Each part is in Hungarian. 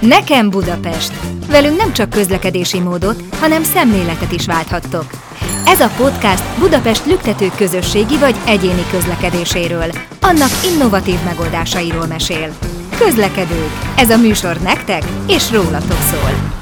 Nekem Budapest. Velünk nem csak közlekedési módot, hanem szemléletet is válthattok. Ez a podcast Budapest lüktető közösségi vagy egyéni közlekedéséről, annak innovatív megoldásairól mesél. Közlekedők. Ez a műsor nektek és rólatok szól.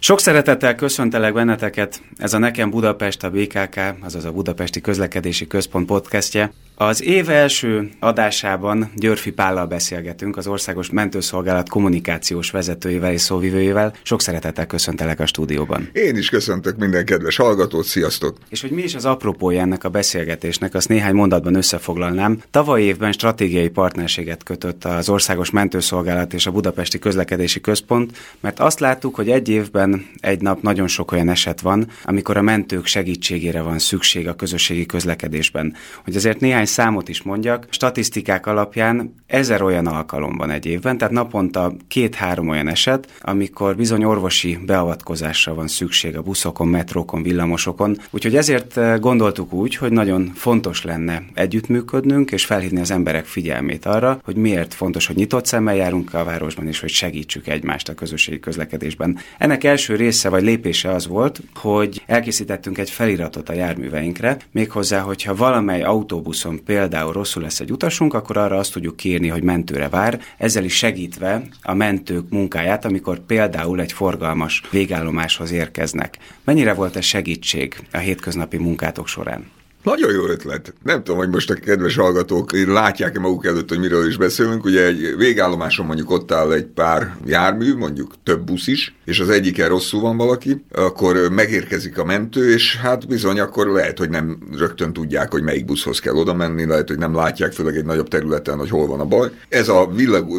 Sok szeretettel köszöntelek benneteket, ez a Nekem Budapest, a BKK, azaz a Budapesti Közlekedési Központ podcastje. Az év első adásában Györfi Pállal beszélgetünk, az Országos Mentőszolgálat kommunikációs vezetőjével és szóvivőjével. Sok szeretettel köszöntelek a stúdióban. Én is köszöntök minden kedves hallgatót, sziasztok! És hogy mi is az apropója ennek a beszélgetésnek, azt néhány mondatban összefoglalnám. Tavaly évben stratégiai partnerséget kötött az Országos Mentőszolgálat és a Budapesti Közlekedési Központ, mert azt láttuk, hogy egy évben egy nap nagyon sok olyan eset van, amikor a mentők segítségére van szükség a közösségi közlekedésben. Hogy azért néhány számot is mondjak, statisztikák alapján ezer olyan alkalom van egy évben, tehát naponta két-három olyan eset, amikor bizony orvosi beavatkozásra van szükség a buszokon, metrókon, villamosokon. Úgyhogy ezért eh, gondoltuk úgy, hogy nagyon fontos lenne együttműködnünk, és felhívni az emberek figyelmét arra, hogy miért fontos, hogy nyitott szemmel járunk a városban, és hogy segítsük egymást a közösségi közlekedésben. Ennek első része vagy lépése az volt, hogy elkészítettünk egy feliratot a járműveinkre, méghozzá, hogyha valamely autóbuszon például rosszul lesz egy utasunk, akkor arra azt tudjuk kérni, hogy mentőre vár, ezzel is segítve a mentők munkáját, amikor például egy forgalmas végállomáshoz érkeznek. Mennyire volt ez segítség a hétköznapi munkátok során? Nagyon jó ötlet. Nem tudom, hogy most a kedves hallgatók látják-e maguk előtt, hogy miről is beszélünk. Ugye egy végállomáson mondjuk ott áll egy pár jármű, mondjuk több busz is, és az egyiken rosszul van valaki, akkor megérkezik a mentő, és hát bizony akkor lehet, hogy nem rögtön tudják, hogy melyik buszhoz kell oda menni, lehet, hogy nem látják, főleg egy nagyobb területen, hogy hol van a baj. Ez a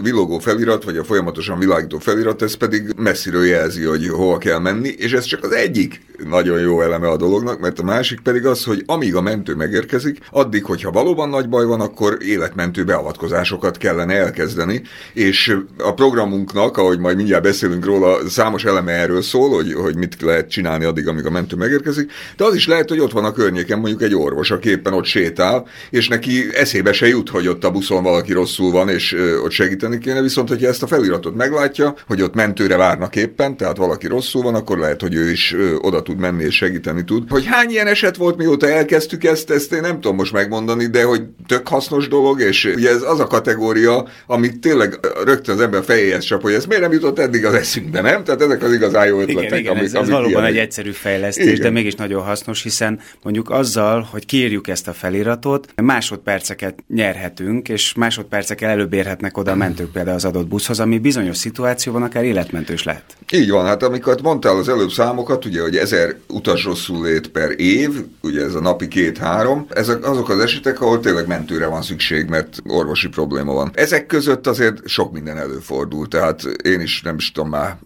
villogó felirat, vagy a folyamatosan világító felirat, ez pedig messziről jelzi, hogy hol kell menni, és ez csak az egyik nagyon jó eleme a dolognak, mert a másik pedig az, hogy amíg a mentő megérkezik, addig, hogyha valóban nagy baj van, akkor életmentő beavatkozásokat kellene elkezdeni, és a programunknak, ahogy majd mindjárt beszélünk róla, számos eleme erről szól, hogy, hogy mit lehet csinálni addig, amíg a mentő megérkezik, de az is lehet, hogy ott van a környéken mondjuk egy orvos, aki éppen ott sétál, és neki eszébe se jut, hogy ott a buszon valaki rosszul van, és ott segíteni kéne, viszont hogyha ezt a feliratot meglátja, hogy ott mentőre várnak éppen, tehát valaki rosszul van, akkor lehet, hogy ő is oda tud menni és segíteni tud. Hogy hány ilyen eset volt, mióta elkezdtük ezt, ezt én nem tudom most megmondani, de hogy tök hasznos dolog, és ugye ez az a kategória, amit tényleg rögtön az ember fejéhez csap, hogy ez miért nem jutott eddig az eszünkbe, nem? Tehát ezek az igazán jó ötletek. Igen, igen, ez, ez valóban egy egyszerű fejlesztés, igen. de mégis nagyon hasznos, hiszen mondjuk azzal, hogy kérjük ezt a feliratot, másodperceket nyerhetünk, és másodpercekkel előbb érhetnek oda a mentők például az adott buszhoz, ami bizonyos szituációban akár életmentős lehet. Így van, hát amikor mondtál az előbb számokat, ugye, hogy ezer utas rosszul lét per év, ugye ez a napi két-három, ezek azok az esetek, ahol tényleg mentőre van szükség, mert orvosi probléma van. Ezek között azért sok minden előfordul, tehát én is nem is tudom, már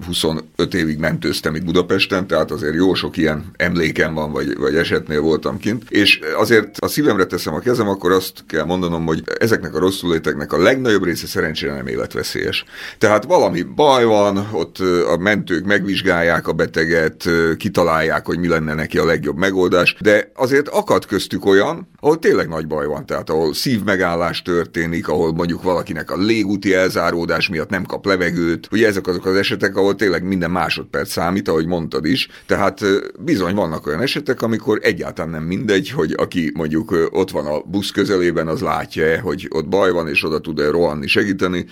25 évig mentőztem itt Budapesten, tehát azért jó sok ilyen emlékem van, vagy, vagy esetnél voltam kint, és azért a szívemre teszem a kezem, akkor azt kell mondanom, hogy ezeknek a rosszuléteknek a legnagyobb része szerencsére nem életveszélyes. Tehát valami baj van, ott a mentők megvizsgálják a beteget, kitalálják, hogy mi lenne neki a legjobb megoldás, de azért akad köztük olyan, ahol tényleg nagy baj van, tehát ahol szívmegállás történik, ahol mondjuk valakinek a légúti elzáródás miatt nem kap levegőt, ugye ezek azok az esetek, ahol tényleg minden másodperc számít, ahogy mondtad is, tehát bizony vannak olyan esetek, amikor egyáltalán nem mindegy, hogy aki mondjuk ott van a busz közelében, az látja hogy ott baj van, és oda tud-e rohanni, segíteni,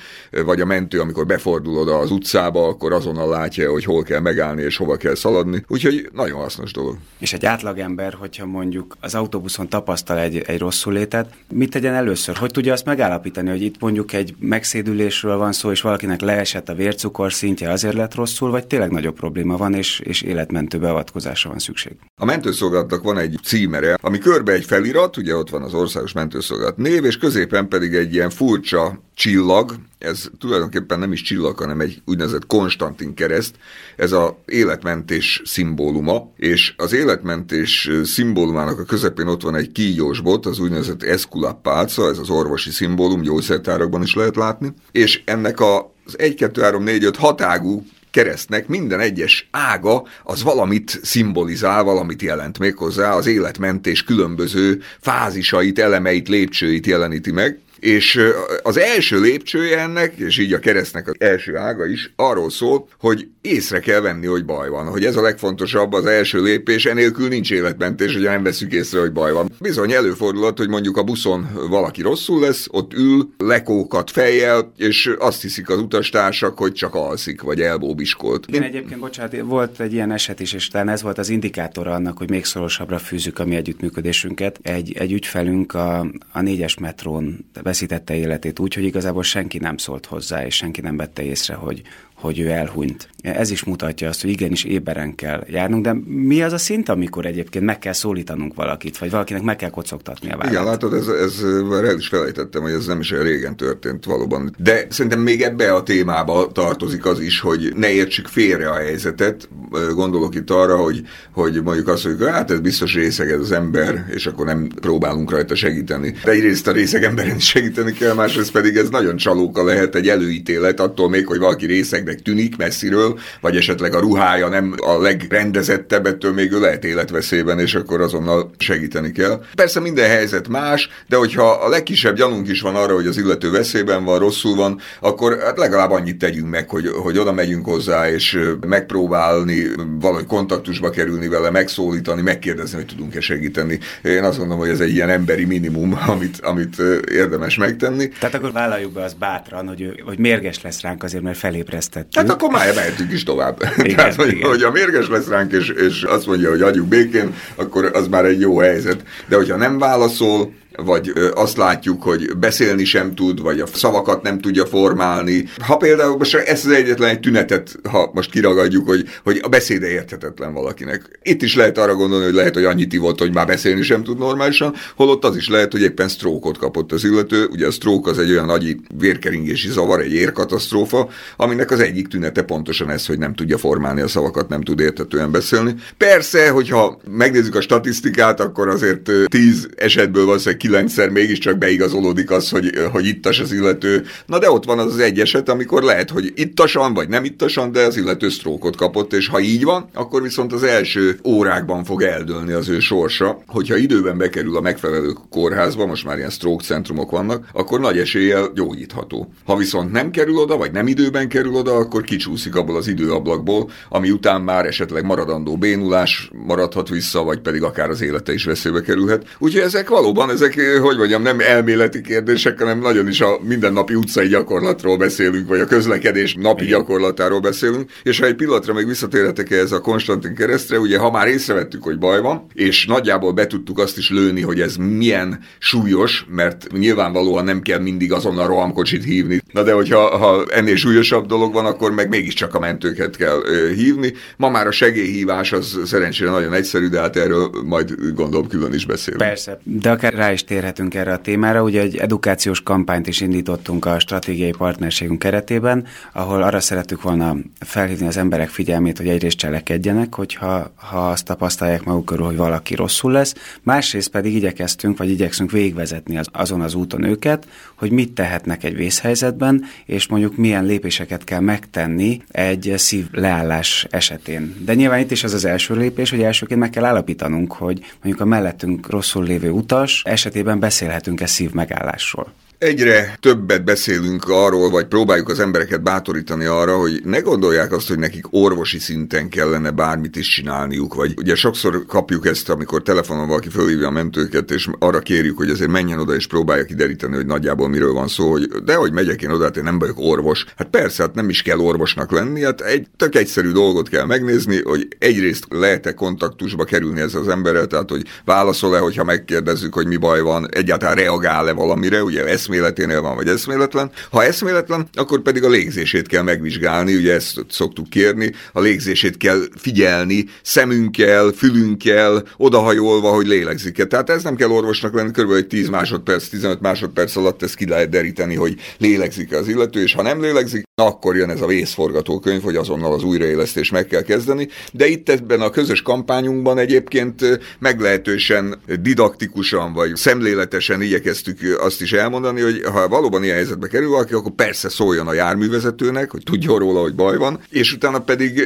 vagy a mentő, amikor befordul oda az utcába, akkor azonnal látja, hogy hol kell megállni, és hova kell szaladni. Úgyhogy nagyon hasznos dolog. És egy átlagember, hogyha mondjuk az autóbuszon tapasztal egy, egy rosszul létet, mit tegyen először? Hogy tudja azt megállapítani, hogy itt mondjuk egy megszédülésről van szó, és valakinek leesett a vércukor szintje azért lett rosszul, vagy tényleg nagyobb probléma van, és, és életmentő beavatkozásra van szükség? A mentőszolgálatnak van egy címere, ami körbe egy felirat, ugye ott van az országos mentőszolgálat név, és középen pedig egy ilyen furcsa csillag, ez tulajdonképpen nem is csillag, hanem egy úgynevezett Konstantin kereszt, ez az életmentés szimbóluma, és az életmentés szimbólumának a közepén ott van egy kígyós bot, az úgynevezett eszkulapálca, ez az orvosi szimbólum, gyógyszertárakban is lehet látni, és ennek a az 1, 2, 3, 4, 5 hatágú keresztnek minden egyes ága az valamit szimbolizál, valamit jelent méghozzá, az életmentés különböző fázisait, elemeit, lépcsőit jeleníti meg, És az első lépcsője ennek, és így a keresztnek az első ága is arról szól, hogy észre kell venni, hogy baj van. Hogy ez a legfontosabb, az első lépés, enélkül nincs életmentés, hogy nem veszük észre, hogy baj van. Bizony előfordulhat, hogy mondjuk a buszon valaki rosszul lesz, ott ül, lekókat fejjel, és azt hiszik az utastársak, hogy csak alszik, vagy elbóbiskolt. Igen, egyébként, bocsánat, volt egy ilyen eset is, és talán ez volt az indikátora annak, hogy még szorosabbra fűzzük a mi együttműködésünket. Egy, egy ügyfelünk a, a négyes metrón veszítette életét úgy, hogy igazából senki nem szólt hozzá, és senki nem vette észre, hogy, hogy ő elhunyt. Ez is mutatja azt, hogy igenis éberen kell járnunk, de mi az a szint, amikor egyébként meg kell szólítanunk valakit, vagy valakinek meg kell kocogtatni a vállát? Igen, látod, ez, ez el is felejtettem, hogy ez nem is olyan régen történt valóban. De szerintem még ebbe a témába tartozik az is, hogy ne értsük félre a helyzetet. Gondolok itt arra, hogy, hogy mondjuk azt mondjuk, hát ez biztos részeg ez az ember, és akkor nem próbálunk rajta segíteni. De egyrészt a részeg emberen is segíteni kell, másrészt pedig ez nagyon csalóka lehet egy előítélet, attól még, hogy valaki részeg embernek tűnik messziről, vagy esetleg a ruhája nem a legrendezettebb, ettől még ő lehet életveszélyben, és akkor azonnal segíteni kell. Persze minden helyzet más, de hogyha a legkisebb gyanunk is van arra, hogy az illető veszélyben van, rosszul van, akkor hát legalább annyit tegyünk meg, hogy, hogy oda megyünk hozzá, és megpróbálni valahogy kontaktusba kerülni vele, megszólítani, megkérdezni, hogy tudunk-e segíteni. Én azt gondolom, hogy ez egy ilyen emberi minimum, amit, amit érdemes megtenni. Tehát akkor vállaljuk be az bátran, hogy, hogy mérges lesz ránk azért, mert felébresztett. Hát akkor már mehetünk is tovább. Igen, Tehát, hogy, igen. hogy a mérges lesz ránk, és, és azt mondja, hogy adjuk békén, akkor az már egy jó helyzet. De hogyha nem válaszol, vagy azt látjuk, hogy beszélni sem tud, vagy a szavakat nem tudja formálni. Ha például most ez az egyetlen egy tünetet, ha most kiragadjuk, hogy, hogy a beszéde érthetetlen valakinek. Itt is lehet arra gondolni, hogy lehet, hogy annyit ivott, hogy már beszélni sem tud normálisan, holott az is lehet, hogy éppen sztrókot kapott az illető. Ugye a sztrók az egy olyan nagy vérkeringési zavar, egy érkatasztrófa, aminek az egyik tünete pontosan ez, hogy nem tudja formálni a szavakat, nem tud értetően beszélni. Persze, hogyha megnézzük a statisztikát, akkor azért tíz esetből valószínűleg kilencszer mégiscsak beigazolódik az, hogy, hogy ittas az illető. Na de ott van az az egy eset, amikor lehet, hogy ittasan, vagy nem ittasan, de az illető sztrókot kapott, és ha így van, akkor viszont az első órákban fog eldőlni az ő sorsa. Hogyha időben bekerül a megfelelő kórházba, most már ilyen stroke centrumok vannak, akkor nagy eséllyel gyógyítható. Ha viszont nem kerül oda, vagy nem időben kerül oda, akkor kicsúszik abból az időablakból, ami után már esetleg maradandó bénulás maradhat vissza, vagy pedig akár az élete is veszélybe kerülhet. Úgyhogy ezek valóban, ezek ezek, hogy mondjam, nem elméleti kérdések, hanem nagyon is a mindennapi utcai gyakorlatról beszélünk, vagy a közlekedés napi Igen. gyakorlatáról beszélünk. És ha egy pillanatra még visszatérhetek ez a Konstantin keresztre, ugye ha már észrevettük, hogy baj van, és nagyjából be tudtuk azt is lőni, hogy ez milyen súlyos, mert nyilvánvalóan nem kell mindig azon a rohamkocsit hívni. Na de hogyha ha ennél súlyosabb dolog van, akkor meg mégiscsak a mentőket kell hívni. Ma már a segélyhívás az szerencsére nagyon egyszerű, de hát erről majd gondolom külön is beszélünk. Persze, de akár rá is is térhetünk erre a témára. Ugye egy edukációs kampányt is indítottunk a stratégiai partnerségünk keretében, ahol arra szerettük volna felhívni az emberek figyelmét, hogy egyrészt cselekedjenek, hogyha ha azt tapasztalják maguk körül, hogy valaki rosszul lesz, másrészt pedig igyekeztünk, vagy igyekszünk végvezetni az, azon az úton őket, hogy mit tehetnek egy vészhelyzetben, és mondjuk milyen lépéseket kell megtenni egy szív leállás esetén. De nyilván itt is az az első lépés, hogy elsőként meg kell állapítanunk, hogy mondjuk a mellettünk rosszul lévő utas esetén esetében beszélhetünk-e szív megállásról? Egyre többet beszélünk arról, vagy próbáljuk az embereket bátorítani arra, hogy ne gondolják azt, hogy nekik orvosi szinten kellene bármit is csinálniuk, vagy ugye sokszor kapjuk ezt, amikor telefonon valaki fölhívja a mentőket, és arra kérjük, hogy azért menjen oda és próbálja kideríteni, hogy nagyjából miről van szó, hogy de hogy megyek én oda, hát én nem vagyok orvos. Hát persze, hát nem is kell orvosnak lenni, hát egy tök egyszerű dolgot kell megnézni, hogy egyrészt lehet-e kontaktusba kerülni ez az emberrel, tehát hogy válaszol-e, hogyha megkérdezzük, hogy mi baj van, egyáltalán reagál-e valamire, ugye ezt eszméleténél van, vagy eszméletlen. Ha eszméletlen, akkor pedig a légzését kell megvizsgálni, ugye ezt szoktuk kérni, a légzését kell figyelni, szemünkkel, fülünkkel, odahajolva, hogy lélegzik-e. Tehát ez nem kell orvosnak lenni, kb. egy 10 másodperc, 15 másodperc alatt ezt ki lehet deríteni, hogy lélegzik-e az illető, és ha nem lélegzik, akkor jön ez a vészforgatókönyv, hogy azonnal az újraélesztés meg kell kezdeni, de itt ebben a közös kampányunkban egyébként meglehetősen didaktikusan vagy szemléletesen igyekeztük azt is elmondani, hogy ha valóban ilyen helyzetbe kerül valaki, akkor persze szóljon a járművezetőnek, hogy tudjon róla, hogy baj van, és utána pedig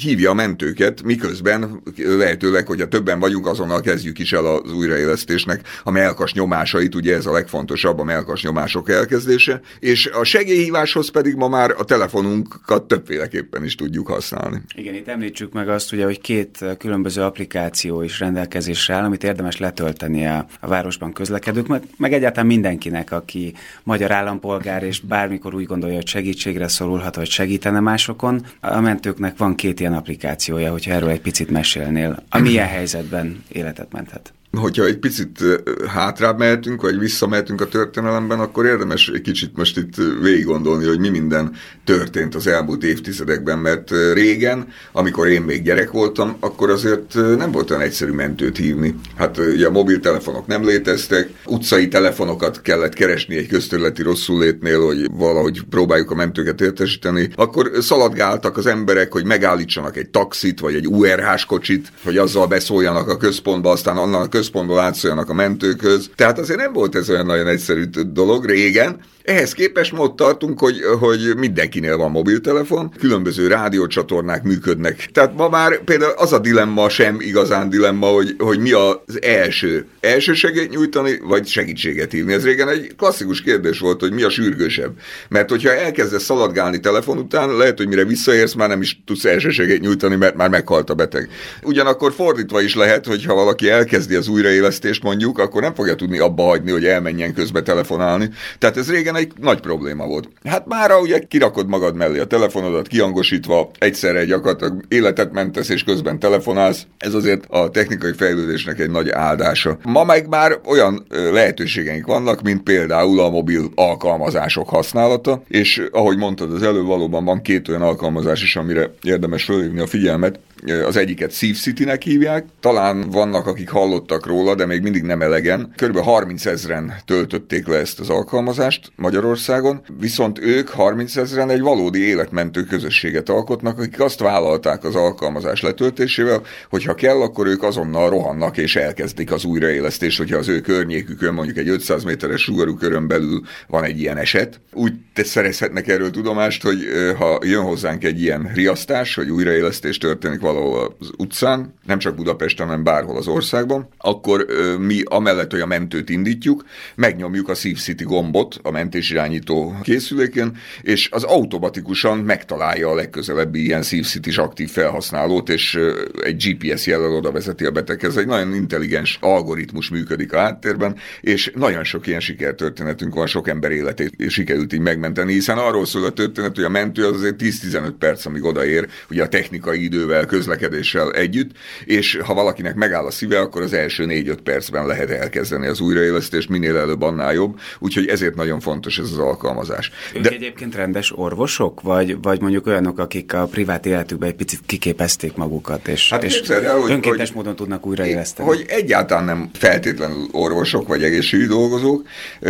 hívja a mentőket, miközben lehetőleg, hogyha többen vagyunk, azonnal kezdjük is el az újraélesztésnek a melkas nyomásait, ugye ez a legfontosabb, a melkas nyomások elkezdése, és a segélyhíváshoz pedig ma már a telefonunkat többféleképpen is tudjuk használni. Igen, itt említsük meg azt, ugye, hogy két különböző applikáció is rendelkezésre áll, amit érdemes letölteni a, a városban közlekedők, meg, meg egyáltalán mindenkinek, aki magyar állampolgár, és bármikor úgy gondolja, hogy segítségre szorulhat, vagy segítene másokon. A mentőknek van két ilyen applikációja, hogyha erről egy picit mesélnél. A milyen helyzetben életet menthet? Hogyha egy picit hátrább mehetünk, vagy visszamehetünk a történelemben, akkor érdemes egy kicsit most itt végig gondolni, hogy mi minden történt az elmúlt évtizedekben, mert régen, amikor én még gyerek voltam, akkor azért nem volt olyan egyszerű mentőt hívni. Hát ugye a mobiltelefonok nem léteztek, utcai telefonokat kellett keresni egy közterületi rosszullétnél, hogy valahogy próbáljuk a mentőket értesíteni. Akkor szaladgáltak az emberek, hogy megállítsanak egy taxit, vagy egy URH-s kocsit, hogy azzal beszóljanak a központba, aztán annak a központból átszóljanak a mentőkhöz. Tehát azért nem volt ez olyan nagyon egyszerű dolog régen, ehhez képest most tartunk, hogy, hogy mindenkinél van mobiltelefon, különböző rádiócsatornák működnek. Tehát ma már például az a dilemma sem igazán dilemma, hogy, hogy mi az első. Első segélyt nyújtani, vagy segítséget hívni. Ez régen egy klasszikus kérdés volt, hogy mi a sürgősebb. Mert hogyha elkezdesz szaladgálni telefon után, lehet, hogy mire visszaérsz, már nem is tudsz első nyújtani, mert már meghalt a beteg. Ugyanakkor fordítva is lehet, hogy ha valaki elkezdi az újraélesztést mondjuk, akkor nem fogja tudni abba hagyni, hogy elmenjen közbe telefonálni. Tehát ez régen egy nagy probléma volt. Hát mára ugye kirakod magad mellé a telefonodat, kiangosítva, egyszerre gyakorlatilag életet mentesz és közben telefonálsz. Ez azért a technikai fejlődésnek egy nagy áldása. Ma meg már olyan lehetőségeink vannak, mint például a mobil alkalmazások használata, és ahogy mondtad az előbb, valóban van két olyan alkalmazás is, amire érdemes fölhívni a figyelmet az egyiket Steve City-nek hívják, talán vannak, akik hallottak róla, de még mindig nem elegen. Körülbelül 30 ezeren töltötték le ezt az alkalmazást Magyarországon, viszont ők 30 ezeren egy valódi életmentő közösséget alkotnak, akik azt vállalták az alkalmazás letöltésével, hogy ha kell, akkor ők azonnal rohannak és elkezdik az újraélesztést, hogyha az ő környékükön mondjuk egy 500 méteres sugarú körön belül van egy ilyen eset. Úgy te szerezhetnek erről tudomást, hogy ha jön hozzánk egy ilyen riasztás, hogy újraélesztés történik valahol az utcán, nem csak Budapesten, hanem bárhol az országban, akkor mi amellett, hogy a mentőt indítjuk, megnyomjuk a Szív City gombot a mentésirányító készüléken, és az automatikusan megtalálja a legközelebbi ilyen Szív City aktív felhasználót, és egy GPS jellel oda vezeti a beteghez. Egy nagyon intelligens algoritmus működik a háttérben, és nagyon sok ilyen sikertörténetünk van, sok ember életét sikerült így megmenteni, hiszen arról szól a történet, hogy a mentő az azért 10-15 perc, amíg odaér, ugye a technikai idővel közlekedéssel együtt, és ha valakinek megáll a szíve, akkor az első 4-5 percben lehet elkezdeni az újraélesztést, minél előbb annál jobb, úgyhohogy ezért nagyon fontos ez az alkalmazás. Ők De... egyébként rendes orvosok, vagy, vagy mondjuk olyanok, akik a privát életükben egy picit kiképezték magukat, és, hát és el, hogy, önkéntes hogy, módon tudnak újraéleszteni? Hogy egyáltalán nem feltétlenül orvosok vagy egészségügyi dolgozók.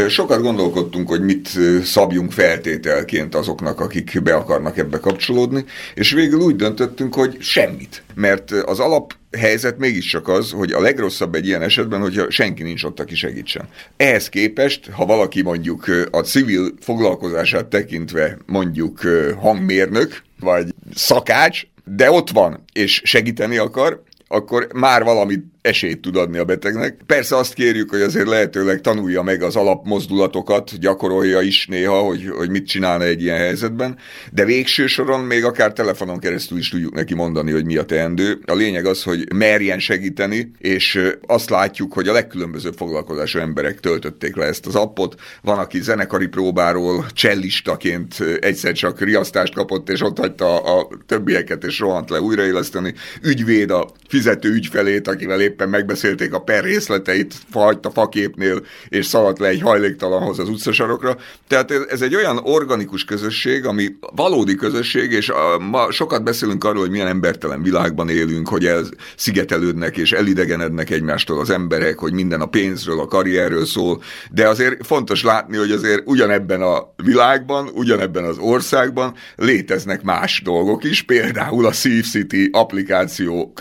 Sokat gondolkodtunk, hogy mit szabjunk feltételként azoknak, akik be akarnak ebbe kapcsolódni, és végül úgy döntöttünk, hogy semmit semmit. Mert az alap helyzet mégiscsak az, hogy a legrosszabb egy ilyen esetben, hogyha senki nincs ott, aki segítsen. Ehhez képest, ha valaki mondjuk a civil foglalkozását tekintve mondjuk hangmérnök, vagy szakács, de ott van, és segíteni akar, akkor már valamit esélyt tud adni a betegnek. Persze azt kérjük, hogy azért lehetőleg tanulja meg az alapmozdulatokat, gyakorolja is néha, hogy, hogy mit csinálna egy ilyen helyzetben, de végső soron még akár telefonon keresztül is tudjuk neki mondani, hogy mi a teendő. A lényeg az, hogy merjen segíteni, és azt látjuk, hogy a legkülönbözőbb foglalkozású emberek töltötték le ezt az appot. Van, aki zenekari próbáról csellistaként egyszer csak riasztást kapott, és ott hagyta a többieket, és rohant le újraéleszteni. Ügyvéd a fizető ügyfelét, akivel éppen megbeszélték a per részleteit, hagyta faképnél, és szaladt le egy hajléktalanhoz az utcasarokra. Tehát ez, egy olyan organikus közösség, ami valódi közösség, és ma sokat beszélünk arról, hogy milyen embertelen világban élünk, hogy el szigetelődnek és elidegenednek egymástól az emberek, hogy minden a pénzről, a karrierről szól, de azért fontos látni, hogy azért ugyanebben a világban, ugyanebben az országban léteznek más dolgok is, például a City applikáció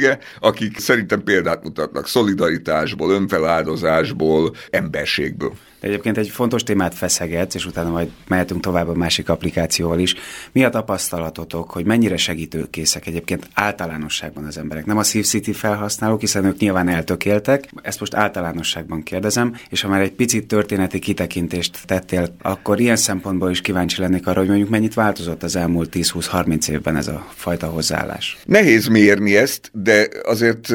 közössége, akik szerintem példát mutatnak szolidaritásból, önfeláldozásból, emberségből. Egyébként egy fontos témát feszegetsz, és utána majd mehetünk tovább a másik applikációval is. Mi a tapasztalatotok, hogy mennyire segítőkészek egyébként általánosságban az emberek? Nem a SafeCity felhasználók, hiszen ők nyilván eltökéltek, ezt most általánosságban kérdezem, és ha már egy picit történeti kitekintést tettél, akkor ilyen szempontból is kíváncsi lennék arra, hogy mondjuk mennyit változott az elmúlt 10-20-30 évben ez a fajta hozzáállás. Nehéz mérni ezt, de azért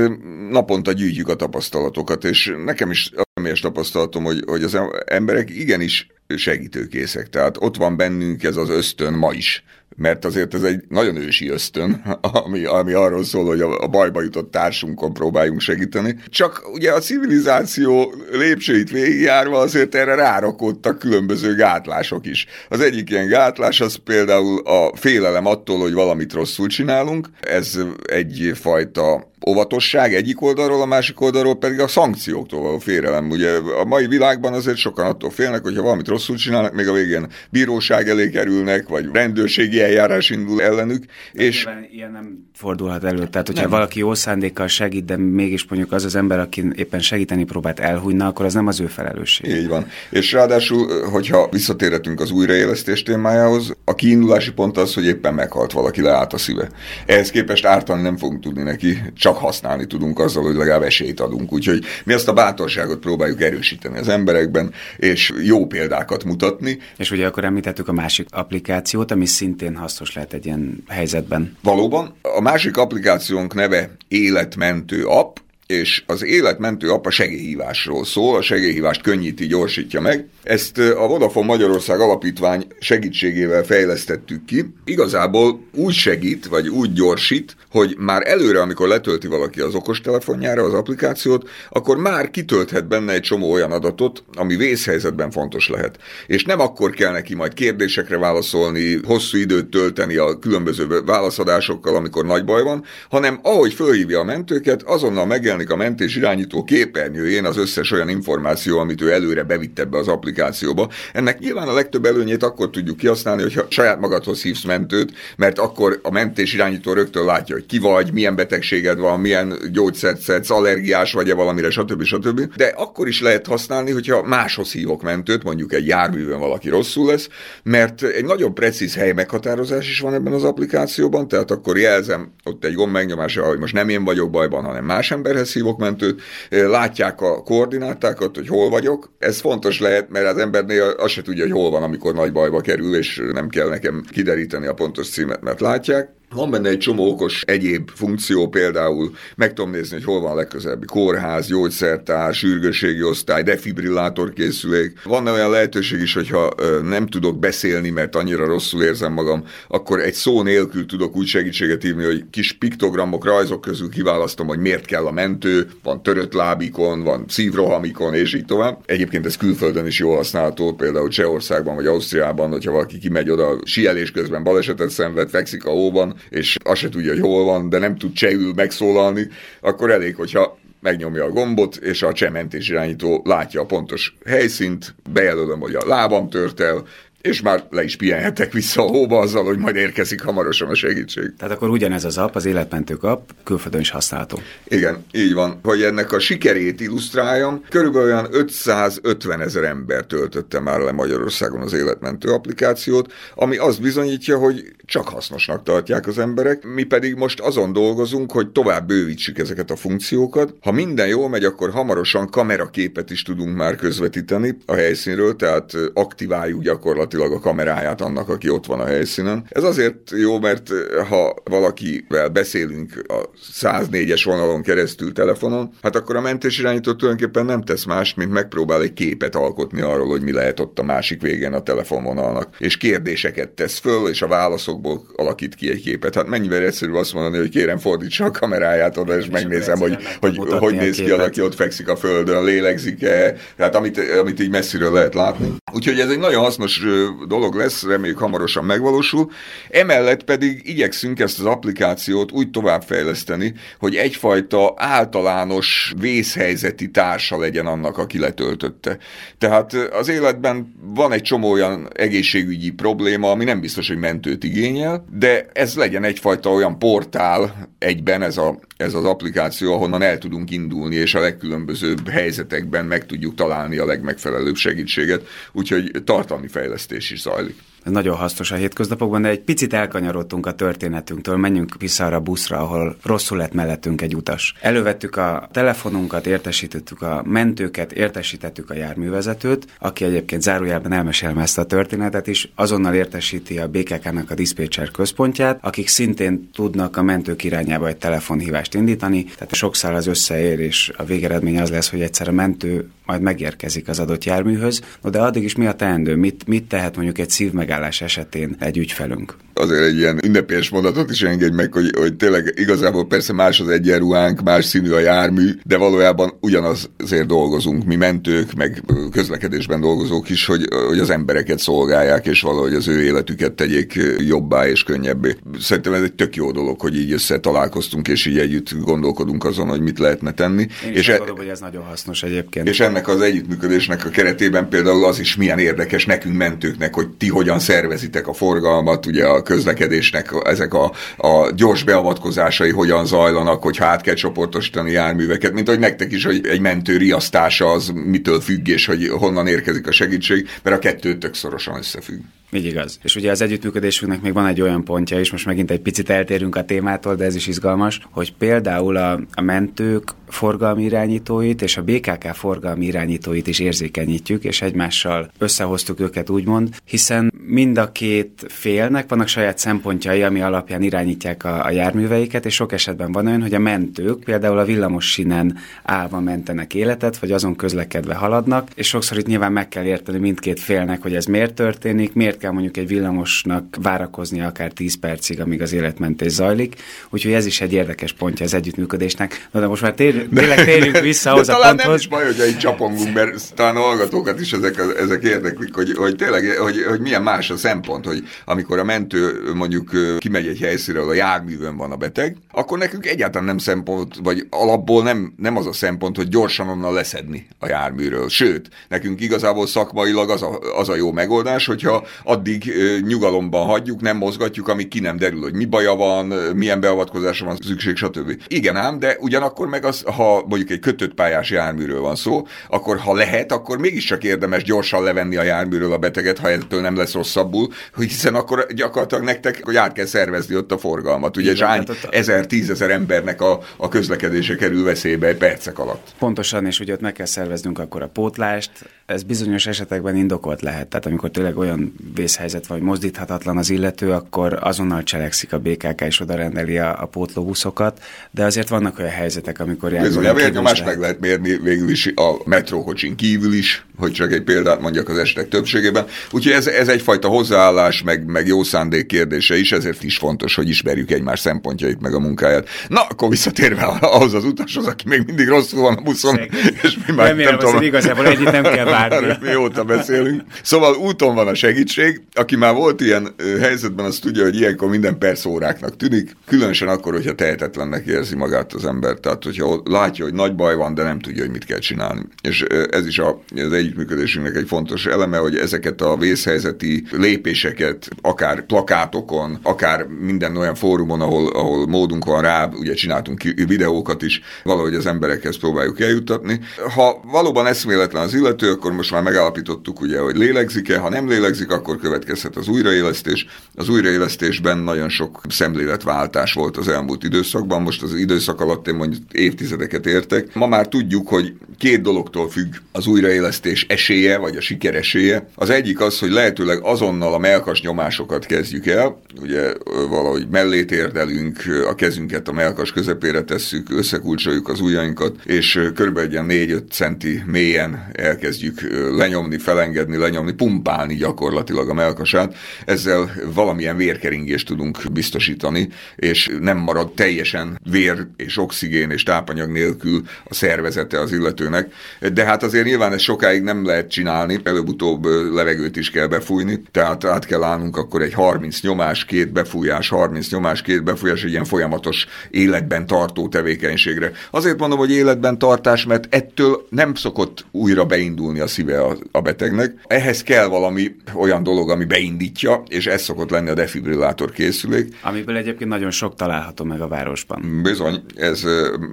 naponta gyűjtjük a tapasztalatokat, és nekem is személyes tapasztalatom, hogy, hogy az emberek igenis segítőkészek. Tehát ott van bennünk ez az ösztön ma is mert azért ez egy nagyon ősi ösztön, ami, ami arról szól, hogy a, a bajba jutott társunkon próbáljunk segíteni. Csak ugye a civilizáció lépcsőit végigjárva azért erre rárakódtak különböző gátlások is. Az egyik ilyen gátlás az például a félelem attól, hogy valamit rosszul csinálunk. Ez egyfajta óvatosság egyik oldalról, a másik oldalról pedig a szankcióktól való félelem. Ugye a mai világban azért sokan attól félnek, hogy ha valamit rosszul csinálnak, még a végén bíróság elé kerülnek, vagy rendőrségi eljárás indul ellenük. De és ilyen nem fordulhat elő. Tehát, hogyha nem. valaki jó szándékkal segít, de mégis mondjuk az az ember, aki éppen segíteni próbált elhújna, akkor az nem az ő felelősség. Így van. És ráadásul, hogyha visszatérhetünk az újraélesztés témájához, a kiindulási pont az, hogy éppen meghalt valaki, leállt a szíve. Ehhez képest ártani nem fogunk tudni neki, csak csak használni tudunk azzal, hogy legalább esélyt adunk. Úgyhogy mi ezt a bátorságot próbáljuk erősíteni az emberekben, és jó példákat mutatni. És ugye akkor említettük a másik applikációt, ami szintén hasznos lehet egy ilyen helyzetben. Valóban. A másik applikációnk neve Életmentő app, és az életmentő app a segélyhívásról szól, a segélyhívást könnyíti, gyorsítja meg. Ezt a Vodafone Magyarország Alapítvány segítségével fejlesztettük ki. Igazából úgy segít, vagy úgy gyorsít, hogy már előre, amikor letölti valaki az okostelefonjára az applikációt, akkor már kitölthet benne egy csomó olyan adatot, ami vészhelyzetben fontos lehet. És nem akkor kell neki majd kérdésekre válaszolni, hosszú időt tölteni a különböző válaszadásokkal, amikor nagy baj van, hanem ahogy fölhívja a mentőket, azonnal megjelenik a mentés irányító képernyőjén az összes olyan információ, amit ő előre bevitt ebbe az applikációba. Ennek nyilván a legtöbb előnyét akkor tudjuk kihasználni, hogyha saját magadhoz hívsz mentőt, mert akkor a mentés irányító rögtön látja, hogy ki vagy, milyen betegséged van, milyen gyógyszert szedsz, allergiás vagy-e valamire, stb. stb. De akkor is lehet használni, hogyha máshoz hívok mentőt, mondjuk egy járművön valaki rosszul lesz, mert egy nagyon precíz hely meghatározás is van ebben az applikációban, tehát akkor jelzem ott egy gomb megnyomása, hogy most nem én vagyok bajban, hanem más emberhez hívok mentőt, látják a koordinátákat, hogy hol vagyok. Ez fontos lehet, mert az embernél azt se tudja, hogy hol van, amikor nagy bajba kerül, és nem kell nekem kideríteni a pontos címet, mert látják. Van benne egy csomó okos egyéb funkció, például meg tudom nézni, hogy hol van a legközelebbi kórház, gyógyszertár, sürgősségi osztály, defibrillátor készülék. Van olyan lehetőség is, hogyha nem tudok beszélni, mert annyira rosszul érzem magam, akkor egy szó nélkül tudok úgy segítséget írni, hogy kis piktogramok, rajzok közül kiválasztom, hogy miért kell a mentő, van törött lábikon, van szívrohamikon, és így tovább. Egyébként ez külföldön is jól használható, például Csehországban vagy Ausztriában, hogyha valaki kimegy oda, sielés közben balesetet szenved, fekszik a hóban, és azt se tudja, hogy hol van, de nem tud csehül megszólalni, akkor elég, hogyha megnyomja a gombot, és a csementés irányító látja a pontos helyszínt, bejelölöm, hogy a lábam tört el, és már le is pihenhetek vissza a hóba azzal, hogy majd érkezik hamarosan a segítség. Tehát akkor ugyanez az app, az életmentők app, külföldön is használható. Igen, így van. Hogy ennek a sikerét illusztráljam, körülbelül olyan 550 ezer ember töltötte már le Magyarországon az életmentő applikációt, ami azt bizonyítja, hogy csak hasznosnak tartják az emberek, mi pedig most azon dolgozunk, hogy tovább bővítsük ezeket a funkciókat. Ha minden jól megy, akkor hamarosan kameraképet is tudunk már közvetíteni a helyszínről, tehát aktiváljuk gyakorlatilag gyakorlatilag a kameráját annak, aki ott van a helyszínen. Ez azért jó, mert ha valakivel beszélünk a 104-es vonalon keresztül telefonon, hát akkor a mentésirányító tulajdonképpen nem tesz más, mint megpróbál egy képet alkotni arról, hogy mi lehet ott a másik végén a telefonvonalnak, és kérdéseket tesz föl, és a válaszokból alakít ki egy képet. Hát mennyivel egyszerű azt mondani, hogy kérem fordítsa a kameráját oda, és, és megnézem, hogy hogy, hogy néz ki aki ott fekszik a földön, lélegzik-e, tehát amit, amit így messziről lehet látni. Úgyhogy ez egy nagyon hasznos dolog lesz, reméljük hamarosan megvalósul. Emellett pedig igyekszünk ezt az applikációt úgy továbbfejleszteni, hogy egyfajta általános vészhelyzeti társa legyen annak, aki letöltötte. Tehát az életben van egy csomó olyan egészségügyi probléma, ami nem biztos, hogy mentőt igényel, de ez legyen egyfajta olyan portál egyben ez, a, ez az applikáció, ahonnan el tudunk indulni, és a legkülönbözőbb helyzetekben meg tudjuk találni a legmegfelelőbb segítséget, úgyhogy tartalmi fejlesztés is zajlik ez nagyon hasznos a hétköznapokban, de egy picit elkanyarodtunk a történetünktől, menjünk vissza arra a buszra, ahol rosszul lett mellettünk egy utas. Elővettük a telefonunkat, értesítettük a mentőket, értesítettük a járművezetőt, aki egyébként zárójelben elmesélem ezt a történetet is, azonnal értesíti a BKK-nak a diszpécser központját, akik szintén tudnak a mentők irányába egy telefonhívást indítani, tehát sokszor az összeér, és a végeredmény az lesz, hogy egyszer a mentő majd megérkezik az adott járműhöz, no, de addig is mi a teendő, mit, mit tehet mondjuk egy szív megállás esetén egy ügyfelünk? Azért egy ilyen ünnepélyes mondatot is engedj meg, hogy, hogy tényleg igazából persze más az egyenruhánk, más színű a jármű, de valójában ugyanaz azért dolgozunk, mi mentők, meg közlekedésben dolgozók is, hogy, hogy az embereket szolgálják, és valahogy az ő életüket tegyék jobbá és könnyebbé. Szerintem ez egy tök jó dolog, hogy így összetalálkoztunk, és így együtt gondolkodunk azon, hogy mit lehetne tenni. Én és e- gondolom, hogy ez nagyon hasznos egyébként. És ennek az együttműködésnek a keretében például az is milyen érdekes nekünk mentőknek, hogy ti hogyan szervezitek a forgalmat, ugye a közlekedésnek ezek a, a gyors beavatkozásai hogyan zajlanak, hogy hát kell csoportosítani járműveket, mint hogy nektek is, hogy egy mentő riasztása az mitől függ, és hogy honnan érkezik a segítség, mert a kettő tök szorosan összefügg. Így igaz. És ugye az együttműködésünknek még van egy olyan pontja is, most megint egy picit eltérünk a témától, de ez is izgalmas, hogy például a, a mentők forgalmi irányítóit és a BKK forgalmi irányítóit is érzékenyítjük, és egymással összehoztuk őket úgymond, hiszen mind a két félnek vannak saját szempontjai, ami alapján irányítják a, a járműveiket, és sok esetben van olyan, hogy a mentők például a villamos sinen állva mentenek életet, vagy azon közlekedve haladnak, és sokszor itt nyilván meg kell érteni mindkét félnek, hogy ez miért történik, miért kell mondjuk egy villamosnak várakozni akár 10 percig, amíg az életmentés zajlik. Úgyhogy ez is egy érdekes pontja az együttműködésnek. Na de most már tér, tényleg térjünk vissza ahhoz a talán ponthoz. nem is baj, hogy így csapongunk, mert talán a hallgatókat is ezek, ezek érdeklik, hogy, hogy tényleg, hogy, hogy milyen más a szempont, hogy amikor a mentő mondjuk kimegy egy helyszínre, a járművön van a beteg, akkor nekünk egyáltalán nem szempont, vagy alapból nem, nem az a szempont, hogy gyorsan onnan leszedni a járműről. Sőt, nekünk igazából szakmailag az a, az a jó megoldás, hogyha addig nyugalomban hagyjuk, nem mozgatjuk, amíg ki nem derül, hogy mi baja van, milyen beavatkozásra van szükség, stb. Igen ám, de ugyanakkor meg az, ha mondjuk egy kötött pályás járműről van szó, akkor ha lehet, akkor mégiscsak érdemes gyorsan levenni a járműről a beteget, ha ettől nem lesz rosszabbul, hiszen akkor gyakorlatilag nektek hogy át kell szervezni ott a forgalmat. Ugye, és hány ezer, tízezer embernek a, a közlekedése kerül veszélybe egy percek alatt. Pontosan, és ugye ott meg kell szerveznünk akkor a pótlást. Ez bizonyos esetekben indokolt lehet. Tehát amikor tényleg olyan vészhelyzet vagy mozdíthatatlan az illető, akkor azonnal cselekszik a BKK és oda rendeli a, a pótlóbuszokat, de azért vannak olyan helyzetek, amikor járművel. A vérnyomást meg lehet mérni végül is a metrókocsin kívül is, hogy csak egy példát mondjak az esetek többségében. Úgyhogy ez, ez egyfajta hozzáállás, meg, meg jó szándék kérdése is, ezért is fontos, hogy ismerjük egymás szempontjait, meg a munkáját. Na, akkor visszatérve ahhoz az utashoz, aki még mindig rosszul van a buszon, Szeg. és mi már Remélem, nem tudom, igazából együtt nem kell várni. Mióta beszélünk. Szóval úton van a segítség, aki már volt ilyen helyzetben, az tudja, hogy ilyenkor minden perc óráknak tűnik, különösen akkor, hogyha tehetetlennek érzi magát az ember. Tehát, hogyha látja, hogy nagy baj van, de nem tudja, hogy mit kell csinálni. És ez is a, az együttműködésünknek egy fontos eleme, hogy ezeket a vészhelyzeti lépéseket, akár plakátokon, akár minden olyan fórumon, ahol, ahol módunk van rá, ugye csináltunk videókat is, valahogy az emberekhez próbáljuk eljuttatni. Ha valóban eszméletlen az illető, akkor most már megállapítottuk, ugye, hogy lélegzik-e, ha nem lélegzik, akkor következhet az újraélesztés. Az újraélesztésben nagyon sok szemléletváltás volt az elmúlt időszakban, most az időszak alatt én mondjuk évtizedeket értek. Ma már tudjuk, hogy két dologtól függ az újraélesztés közlekedés esélye, vagy a siker esélye. Az egyik az, hogy lehetőleg azonnal a melkas nyomásokat kezdjük el, ugye valahogy mellé térdelünk, a kezünket a melkas közepére tesszük, összekulcsoljuk az ujjainkat, és körülbelül ilyen 4-5 centi mélyen elkezdjük lenyomni, felengedni, lenyomni, pumpálni gyakorlatilag a melkasát. Ezzel valamilyen vérkeringést tudunk biztosítani, és nem marad teljesen vér és oxigén és tápanyag nélkül a szervezete az illetőnek. De hát azért nyilván ezt sokáig nem lehet csinálni, előbb-utóbb levegőt is kell befújni, tehát át kell állnunk akkor egy 30 nyomás, két befújás, 30 nyomás, két befújás, egy ilyen folyamatos életben tartó tevékenységre. Azért mondom, hogy életben tartás, mert ettől nem szokott újra beindulni a szíve a, a betegnek. Ehhez kell valami olyan dolog, ami beindítja, és ez szokott lenni a defibrillátor készülék. Amiből egyébként nagyon sok található meg a városban. Bizony, ez